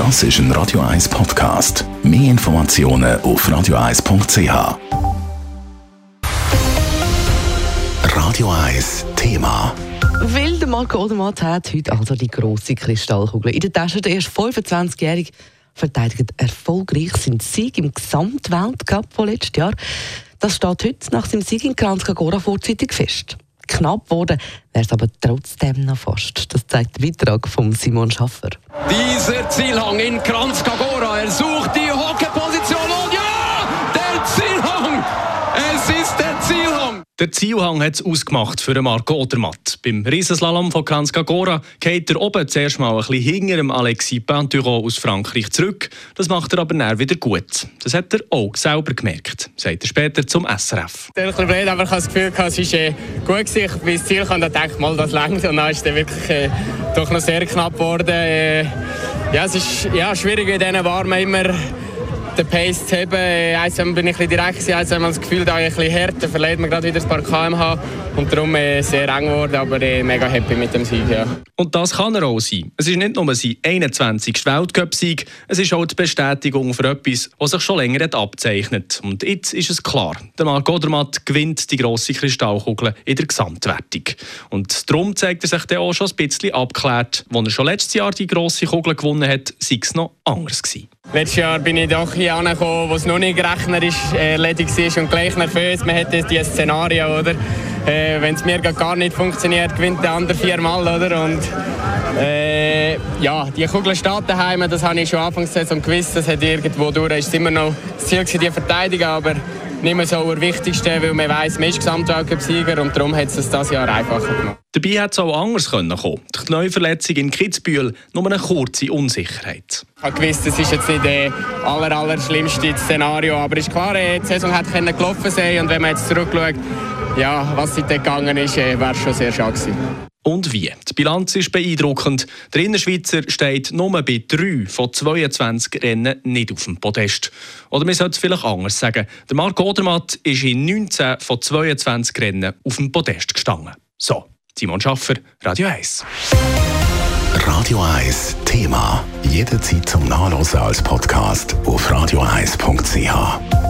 Das ist ein Radio 1 Podcast. Mehr Informationen auf radio1.ch. Radio 1 Thema. Weil der Marco Odermatt hat heute also die grosse Kristallkugel in der Tasche. Der erst 25-Jährige verteidigt erfolgreich seinen Sieg im Gesamtweltcup von letztes Jahr. Das steht heute nach seinem Sieg in Kranjska Gora vorzeitig fest. Knapp geworden wäre es aber trotzdem noch fast. Das zeigt der Beitrag von Simon Schaffer. Dieser Zielhang in Kranjska Gora, er sucht die Der Zielhang hat es ausgemacht für Marco Odermatt. Beim Riesenslalom von Kranjska Gora geht er oben zuerst mal ein bisschen hinter dem Alexis Pinturo aus Frankreich zurück. Das macht er aber dann wieder gut. Das hat er auch selber gemerkt, sagt er später zum SRF. Ich habe das Gefühl, es war äh, gut. Gewesen. Ich bin Ziel gekommen und dachte, mal, das längt. Und dann ist es wirklich äh, doch noch sehr knapp geworden. Äh, ja, es ist ja, schwierig in diesen Warmen immer den Pace zu haben. Einmal bin ich ein bisschen direkt, einmal das Gefühl, da ein bisschen härter, verliert man gerade wieder ein paar kmh und darum äh, sehr eng geworden, aber äh, mega happy mit dem Sieg. Ja. Und das kann er auch sein. Es ist nicht nur sein 21. Weltcup-Sieg, es ist auch die Bestätigung für etwas, was sich schon länger hat abzeichnet. Und jetzt ist es klar, der Marc Odermatt gewinnt die grosse Kristallkugel in der Gesamtwertung. Und darum zeigt er sich dann auch schon ein bisschen abgeklärt, als er schon letztes Jahr die grosse Kugel gewonnen hat, sei es noch anders gewesen. Letztes Jahr bin ich doch hier angekommen, wo es noch nicht rechnerisch erledigt war und gleich nervös. Man hat dieses Szenario, oder? Äh, Wenn es mir gar nicht funktioniert, gewinnt der andere viermal, oder? Und äh, ja, die Kugel steht daheim, das habe ich schon anfangs gewusst. Das hat irgendwo durch, ist immer noch das Ziel die Verteidigung, aber nicht mehr so der Wichtigste, weil man weiss, man ist Gesamtweltcup-Sieger und darum hat es das Jahr einfacher gemacht. Dabei hätte es auch anders kommen können. Durch die Neuverletzung in Kitzbühel nur eine kurze Unsicherheit. Ich gewusst, das ist jetzt nicht das aller, aller schlimmste Szenario, aber es ist klar, die Saison hätte gelaufen sein und wenn man jetzt zurückschaut, ja, was seitdem gegangen ist, äh, wäre es schon sehr schade gewesen. Und wie? Die Bilanz ist beeindruckend. Der Innerschweizer steht nur bei 3 von 22 Rennen nicht auf dem Podest. Oder man sollte es vielleicht anders sagen. Der Marc Odermatt ist in 19 von 22 Rennen auf dem Podest gestanden. So, Simon Schaffer, Radio 1. Radio 1 Thema. Jederzeit zum Nachlesen als Podcast auf radio1.ch.